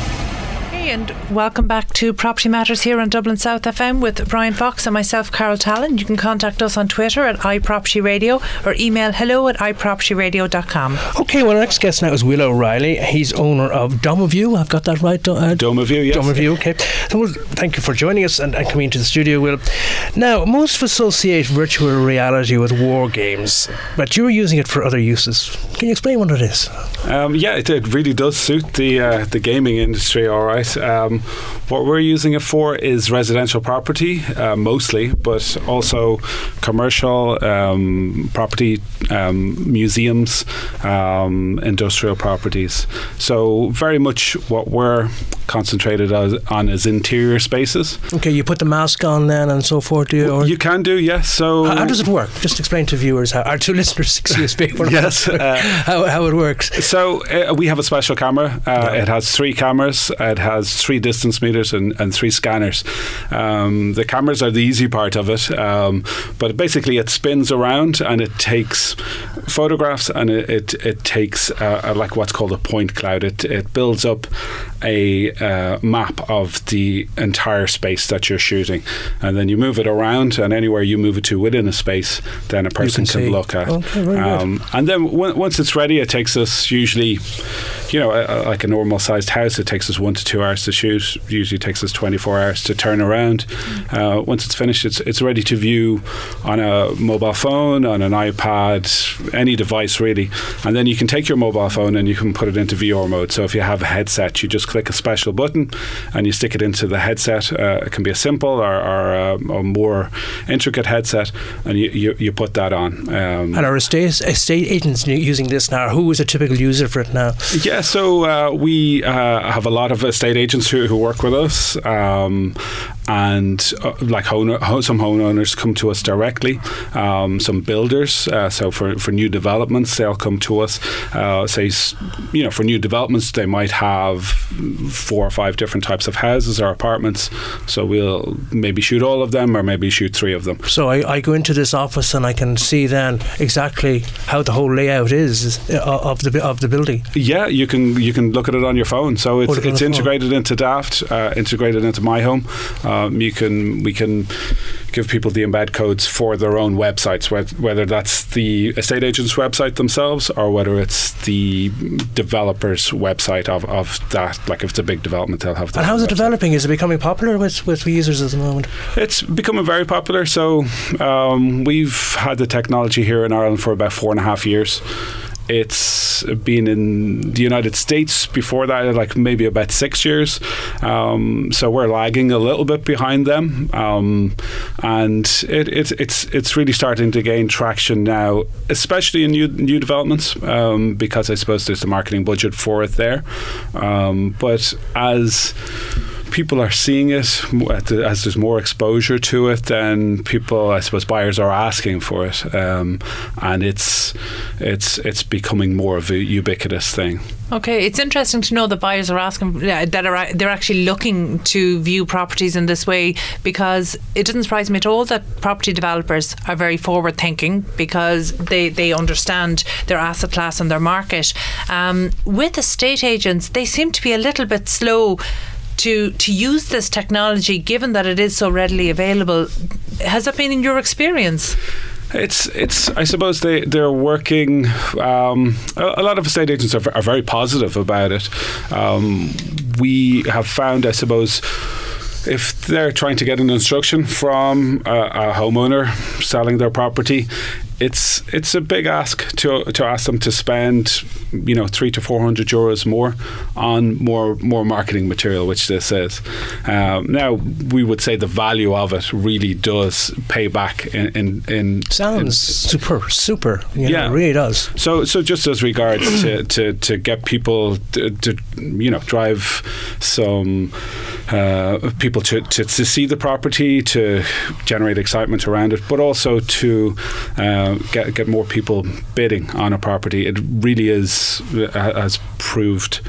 Hey, and welcome back to Property Matters here on Dublin South FM with Bryan Fox and myself, Carol Tallon. You can contact us on Twitter at iPropertyRadio or email hello at iPropertyRadio.com.
Okay, well, our next guest now is Will O'Reilly. He's owner of Domavue. I've got that right. Uh,
Domavue, yes.
Domavue, okay. So, well, thank you for joining us and, and coming into the studio, Will. Now, most of associate virtual reality with war games, but you're using it for other uses. Can you explain what it is?
Um, yeah, it, it really does suit the uh, the gaming industry, all right. Um, what we're using it for is residential property uh, mostly, but also commercial um, property, um, museums, um, industrial properties. So very much what we're concentrated as, on is interior spaces.
Okay, you put the mask on then and so forth, do you? Or
You can do, yes. So
how, how does it work? Just explain to viewers, how, or to listeners, excuse me,
Yes, uh,
how, how it works.
So uh, we have a special camera. Uh, It has three cameras. It has three distance meters and, and three scanners. Um, the cameras are the easy part of it, um, but basically it spins around and it takes photographs and it it, it takes uh, like what's called a point cloud. It it builds up a uh, map of the entire space that you're shooting, and then you move it around, and anywhere you move it to within a space, then a person
can
can, look at.
Okay.
Um, and then once it's ready, it takes us usually, you know, a, a- like a normal sized house, it takes us one to two hours to shoot. Usually takes us 24 hours to turn around. Uh, once it's finished, it's, it's ready to view on a mobile phone, on an iPad, any device really. And then you can take your mobile phone and you can put it into VR mode. So if you have a headset, you just click a special button and you stick it into the headset. Uh, it can be a simple or, or a, a more intricate headset, and you, you, you put that on. Um,
And our estate, estate agents using this now, who is a typical user for it now?
Yeah, so uh, we uh, have a lot of estate agents who, who work with us, um, and uh, like home, some homeowners come to us directly. Um, some builders, uh, so for, for new developments, they'll come to us. Uh, say, you know, for new developments, they might have four or five different types of houses or apartments. So we'll maybe shoot all of them, or maybe shoot three of them.
So I, I go into this office and I can see then exactly how the whole layout is uh, of the of the building.
Yeah, you can you can look at it on your phone. So it's it's
the phone.
integrated into Daft, uh, integrated into My Home. Um, you can we can give people the embed codes for their own websites, whether that's the estate agent's website themselves or whether it's the developer's website of, of that. Like if it's a big development, they'll have.
That And how's it
website.
developing? Is it becoming popular with, with users at the moment?
It's becoming very popular. So um, we've had the technology here in Ireland for about four and a half years. It's been in the United States before that, like maybe about six years. Um, so we're lagging a little bit behind them, um, and it, it, it's it's really starting to gain traction now, especially in new new developments, um, because I suppose there's the marketing budget for it there. Um, but as people are seeing it as there's more exposure to it then people I suppose buyers are asking for it um, and it's it's it's becoming more of a ubiquitous thing
Okay, it's interesting to know that buyers are asking that are they're actually looking to view properties in this way because it doesn't surprise me at all that property developers are very forward thinking because they they understand their asset class and their market. Um, with estate agents, they seem to be a little bit slow. To, to use this technology, given that it is so readily available, has that been in your experience?
It's it's. I suppose they they're working. Um, a, a lot of estate agents are, are very positive about it. Um, we have found, I suppose. If they're trying to get an instruction from a, a homeowner selling their property, it's it's a big ask to to ask them to spend, you know, three to four hundred euros more on more more marketing material, which this is. Um, now we would say the value of it really does pay back in in, in
Sounds super, super. You know,
Yeah.
it really does.
so, so just as regards to, to, to get people to, to, you know, drive some uh, people to, to, to see the property, to generate excitement around it, but also to uh, get get more people bidding on a property. It really is has proved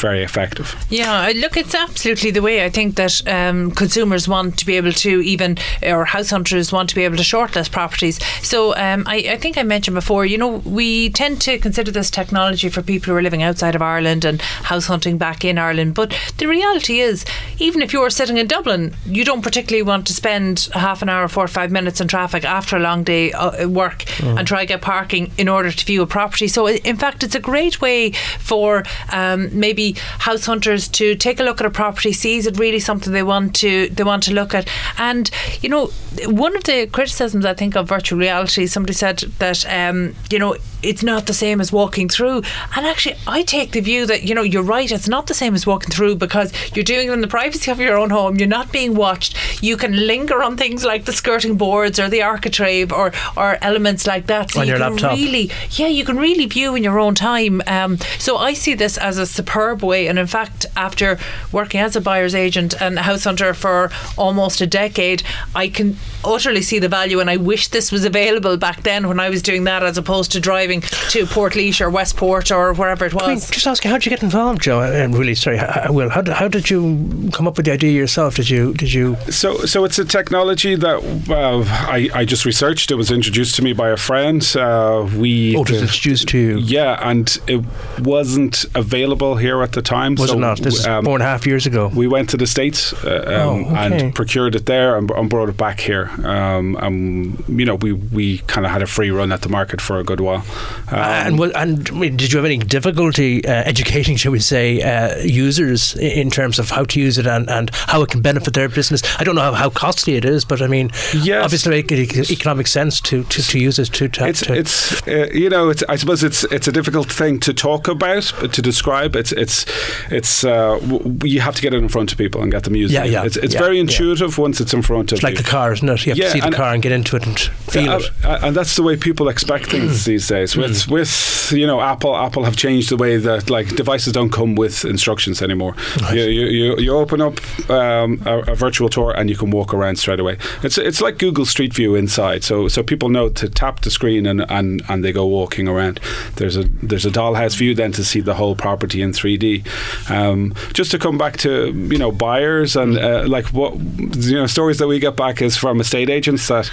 very effective.
Yeah, look, it's absolutely the way I think that um, consumers want to be able to even, or house hunters want to be able to shortlist properties. So um, I, I think I mentioned before, you know, we tend to consider this technology for people who are living outside of Ireland and house hunting back in Ireland. But the reality is, even if you're sitting in Dublin, you don't particularly want to spend half an hour, four or five minutes in traffic after a long day uh, work and try to get parking in order to view a property. So, in fact, it's a great way for um, maybe house hunters to take a look at a property, see is it really something they want to they want to look at. And you know, one of the criticisms I think of virtual reality, somebody said that um, you know it's not the same as walking through. And actually, I take the view that you know you're right. It's not the same as walking through because you're doing it in the privacy of your own home. You're not being watched. You can linger on things like the skirting boards or the architrave or or elements like that. So
On
you
your
can
laptop.
really, yeah, you can really view in your own time. Um, so I see this as a superb way. And in fact, after working as a buyer's agent and a house hunter for almost a decade, I can utterly see the value. And I wish this was available back then when I was doing that, as opposed to driving to Port or Westport or wherever it
I mean,
was.
just ask you, how did you get involved, Joe? I'm really sorry. I, I will. How, did- how did you come up with the idea yourself? Did you? Did you?
So, so it's a technology that uh, I, I just researched. It was introduced to me by a friend. Uh, we
Oh, it introduced to you.
yeah, and it wasn't available here at the time.
Was
so,
it not? This is
um,
four and a half years ago.
we went to the states uh, um,
Oh, okay.
and procured it there and, and brought it back here. Um, and you know, we, we kind of had a free run at the market for a good while. Um,
and and I mean, did you have any difficulty uh, educating, shall we say, uh, users in terms of how to use it and, and how it can benefit their business? I don't know how, how costly it is, but I mean,
Yes.
obviously, it makes economic sense to, to, to use it to. to,
it's
to
it's uh, you know it's I suppose it's it's a difficult thing to talk about to describe it's it's it's uh, you have to get it in front of people and get them using
Yeah,
it
yeah,
it's, it's
yeah,
very
yeah.
intuitive once it's in front of
it's like
you
the car, isn't it? You have
Yeah,
to see the car and get into it and feel it.
uh, and that's the way people expect things these days. With with you know Apple, Apple have changed the way that like devices don't come with instructions anymore. You, you, you you open up um, a, a virtual tour and you can walk around straight away. It's it's like Google Street View inside. So so people know to tap the screen and, and, and they go walking around. There's a there's a dollhouse view then to see the whole property in 3D. Um, just to come back to you know buyers and uh, like what you know stories that we get back is from estate agents that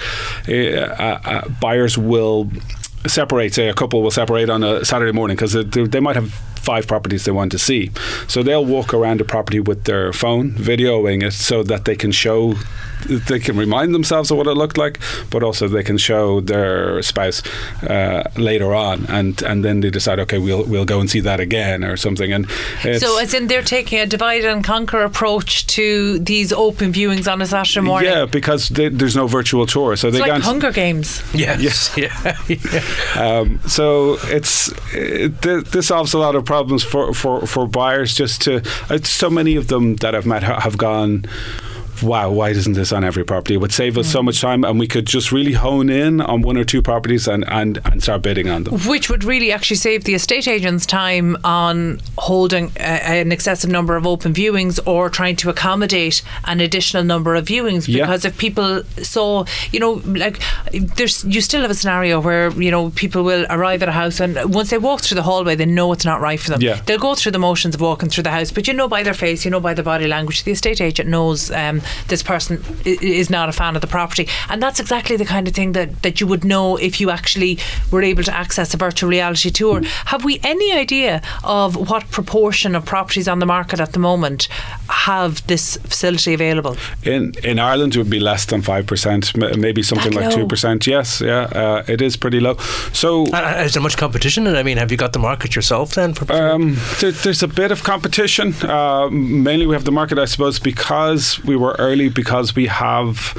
uh, uh, uh, buyers will separate. Say a couple will separate on a Saturday morning because they, they might have five properties they want to see. So they'll walk around the property with their phone, videoing it so that they can show, they can remind themselves of what it looked like, but also they can show their spouse uh, later on, and and then they decide, okay, we'll we'll go and see that again or something. And it's,
So, as in, they're taking a divide and conquer approach to these open viewings on a Saturday morning.
yeah, because they, there's no virtual tour, so
It's
they
like
can't.
Hunger Games.
Yes. Yeah. yeah.
Um, so it's it, this solves a lot of problems for, for, for buyers. Just to uh, so many of them that I've met have gone. Wow, why isn't this on every property? It would save us so much time, and we could just really hone in on one or two properties and, and, and start bidding on them.
Which would really actually save the estate agents time on holding a, an excessive number of open viewings or trying to accommodate an additional number of viewings.
Yeah.
Because if people saw, you know, like there's, you still have a scenario where you know people will arrive at a house and once they walk through the hallway, they know it's not right for them.
Yeah.
They'll go through the motions of walking through the house, but you know by their face, you know by their body language, the estate agent knows um, this person is not a fan of the property, and that's exactly the kind of thing that that you would know if you actually were able to access a virtual reality tour. Have we any idea of what proportion of properties on the market at the moment have this facility available?
In in Ireland, it would be less than five percent, maybe something
That
like
low?
two percent. Yes, yeah, uh, it is pretty low. So
And, and is there much competition? And I mean, have you got the market yourself then? For,
Um, there, there's a bit of competition. Uh, mainly, we have the market, I suppose, because we were early, because we have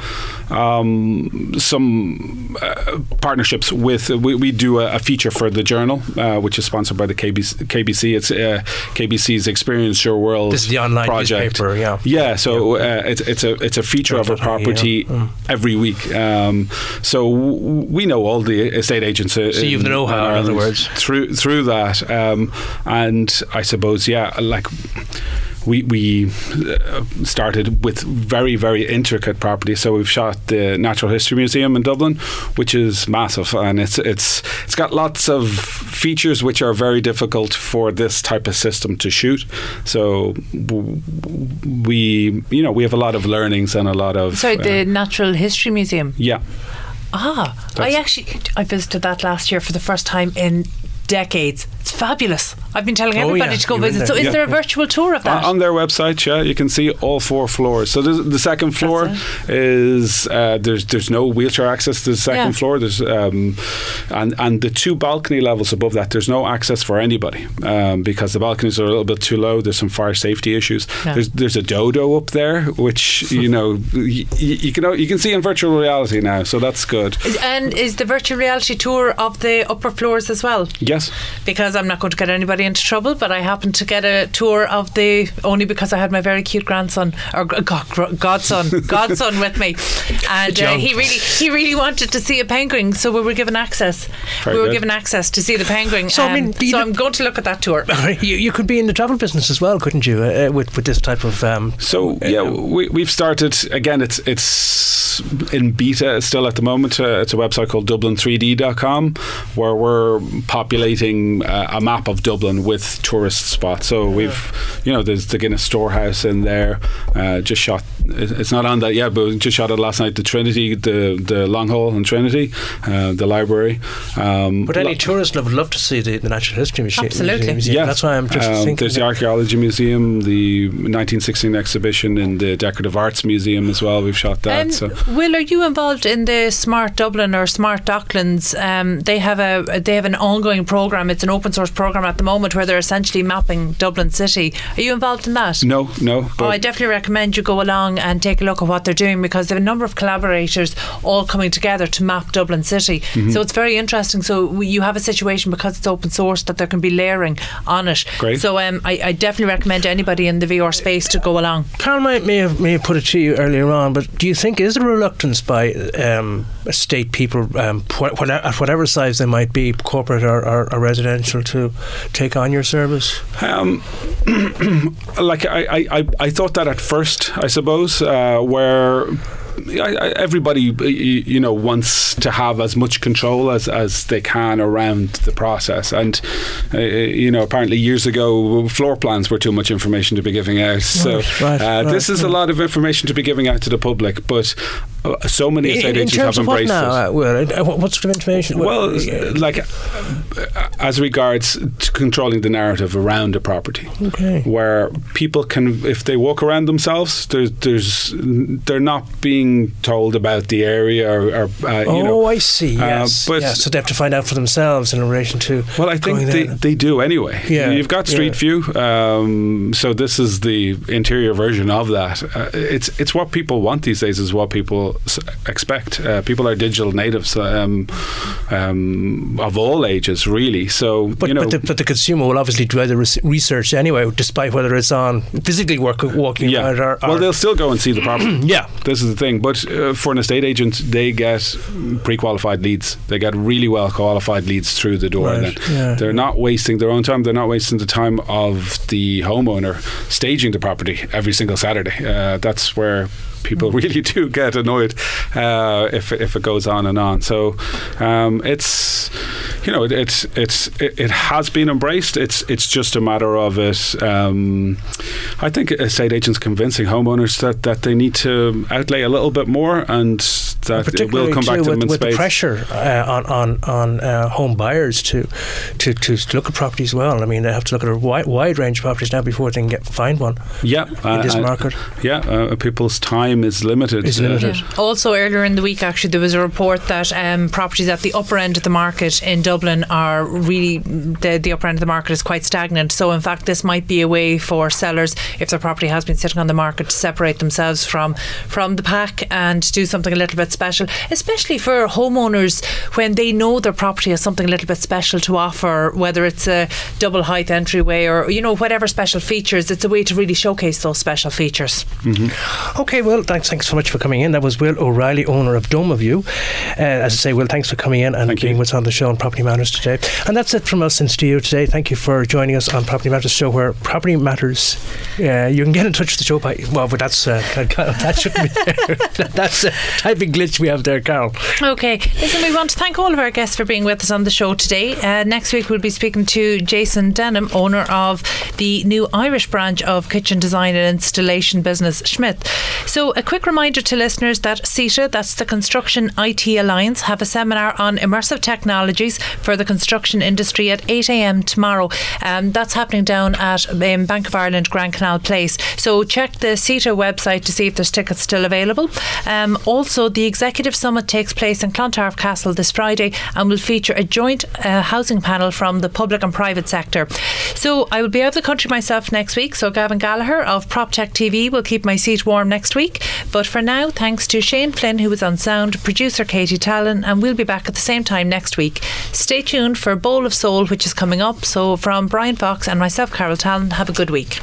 um, some uh, partnerships with. We, we do a, a feature for the Journal, uh, which is sponsored by the KBC. KBC. It's uh, KBC's Experience Your World.
This is the online
project.
newspaper, yeah.
Yeah. So uh, it's it's a it's a feature of a
Definitely, yeah.
property
Mm.
every week. Um, so w- we know all the estate agents. uh,
So you've the know-how,
in
in other words.
through through that, um, and I suppose yeah, like we we uh, started with very very intricate property. So we've shot the Natural History Museum in Dublin, which is massive, and it's it's it's got lots of features which are very difficult for this type of system to shoot. So we you know we have a lot of learnings and a lot of
Sorry, the
uh,
Natural History Museum.
yeah.
Ah, I actually I visited that last year for the first time in decades. It's fabulous. I've been telling
Oh,
everybody
yeah,
to go
you
visit. So, is
Yeah.
there a virtual tour of that?
On on their website, yeah, you can see all four floors. So the second floor is uh, there's there's no wheelchair access to the second
Yeah.
floor. There's um, and and the two balcony levels above that, there's no access for anybody um, because the balconies are a little bit too low. There's some fire safety issues. There's there's a dodo up there, which you know you, you can you can see in virtual reality now. So that's good.
Is- and is the virtual reality tour of the upper floors as well?
Yes.
Because I'm not going to get anybody into trouble, but I happened to get a tour of the only because I had my very cute grandson or god, godson, godson with me, and uh, he really he really wanted to see a penguin, so we were given access.
Very
we were
good.
given access to see the penguin.
So, I mean,
um,
do you
so
know-
I'm going to look at that tour.
you, you could be in the travel business as well, couldn't you? Uh, with with this type of um,
So yeah, we, we've started again. It's it's in beta still at the moment. Uh, it's a website called Dublin3D.com where we're populating uh, a map of Dublin with tourist spots. So we've you know there's the Guinness Storehouse in there. Uh, just shot. It's not on that yet, but we just shot it last night. The Trinity, the the Long Hall in Trinity, uh, the library. Um,
But any
lo-
tourist would love to see the, the Natural History Museum.
Absolutely.
Museum.
Yeah,
That's why I'm just
um,
thinking.
There's the Archaeology Museum, the 1916 exhibition in the Decorative Arts Museum as well. We've shot that.
Um,
so
Will, are you involved in the Smart Dublin or Smart Docklands? Um, they have a they have an ongoing program. It's an open source program at the moment where they're essentially mapping Dublin city. Are you involved in that?
no, no.
Oh, I definitely recommend you go along and take a look at what they're doing because they have a number of collaborators all coming together to map Dublin City.
Mm-hmm.
So it's very interesting. So you have a situation because it's open source that there can be layering on it.
Great.
So um, I, I definitely recommend anybody in the VR space to go along.
Carol might, may have may have put it to you earlier on, but do you think is there a reluctance by um, state people, um, wh- wh- at whatever size they might be, corporate or, or, or residential, to take on your service?
Um, like I, I, I, thought that at first, I suppose, uh, where I, I, everybody, you know, wants to have as much control as, as they can around the process. And, uh, you know, apparently years ago, floor plans were too much information to be giving out. so
right,
uh,
right,
this is a lot of information to be giving out to the public. But uh, so many estate
in, in
agents have
of what
embraced
now?
it.
Uh, well, what sort of information?
Well,
uh,
like uh, as regards to controlling the narrative around a property,
Okay.
where people can, if they walk around themselves, there's, there's, they're not being told about the area or, or uh,
Oh,
you know.
I see. Yes,
but-
yes. So they have to find out for themselves in relation to.
Well, I think they, they do anyway.
Yeah,
You've got Street
yeah.
View, um, so this is the interior version of that. Uh, it's it's what people want these days. Is what people expect. Uh, people are digital natives um, um, of all ages, really. So
But,
you know,
but, the, but the consumer will obviously do the res- research anyway, despite whether it's on physically work, walking
yeah.
around or, or
well, they'll still go and see the property.
yeah.
This is the thing. But uh, for an estate agent, they get pre-qualified leads. They get really well qualified leads through the door.
Right,
Then
yeah.
they're not wasting their own time. They're not wasting the time of the homeowner staging the property every single Saturday. Uh, that's where people really do get annoyed uh, if if it goes on and on. So um, it's you know it, it's it's it, it has been embraced. It's it's just a matter of it. Um, I think estate agents convincing homeowners that, that they need to outlay a little bit more and that it will
particularly
come back
too
to them
with,
in
with the pressure uh, on on on uh, home buyers to, to to look at properties well. I mean, they have to look at a wide, wide range of properties now before they can get find one
yeah,
in this
uh,
market.
Yeah, uh, people's time is limited.
Is
Uh,
limited.
Also, earlier in the week, actually, there was a report that um, properties at the upper end of the market in Dublin are really the, the upper end of the market is quite stagnant. So, in fact, this might be a way for sellers, if their property has been sitting on the market, to separate themselves from from the pack and do something a little bit special, especially for homeowners when they know their property has something a little bit special to offer, whether it's a double height entryway or you know whatever special features. It's a way to really showcase those special features.
Okay, well, thanks, thanks so much for coming in. That was Will O'Reilly, owner of Domavue. Uh, as I say, Will, thanks for coming in and
Thank
being
you.
us on the show on Property Matters today. And that's it from us in studio today. Thank you for joining us on Property Matters show, where property matters. Uh, you can get in touch with the show by well, but that's uh, that shouldn't be there. that's a typing glitch we have there, Carol.
Okay, listen, we want to thank all of our guests for being with us on the show today. Uh, next week, we'll be speaking to Jason Denham, owner of the new Irish branch of kitchen design and installation business Schmidt. So, a quick reminder to listeners that CITA, that's the Construction IT Alliance, have a seminar on immersive technologies for the construction industry at 8 a.m. tomorrow. Um, that's happening down at um, Bank of Ireland Grand Canal Place. So, check the CITA website to see if there's tickets still available. Um, also, the Executive Summit takes place in Clontarf Castle this Friday and will feature a joint uh, housing panel from the public and private sector. So I will be out of the country myself next week. So Gavin Gallagher of PropTech TV will keep my seat warm next week. But for now, thanks to Shane Flynn, who was on sound, producer Katie Tallon, and we'll be back at the same time next week. Stay tuned for Bowl of Soul, which is coming up. So from Bryan Fox and myself, Carol Tallon, have a good week.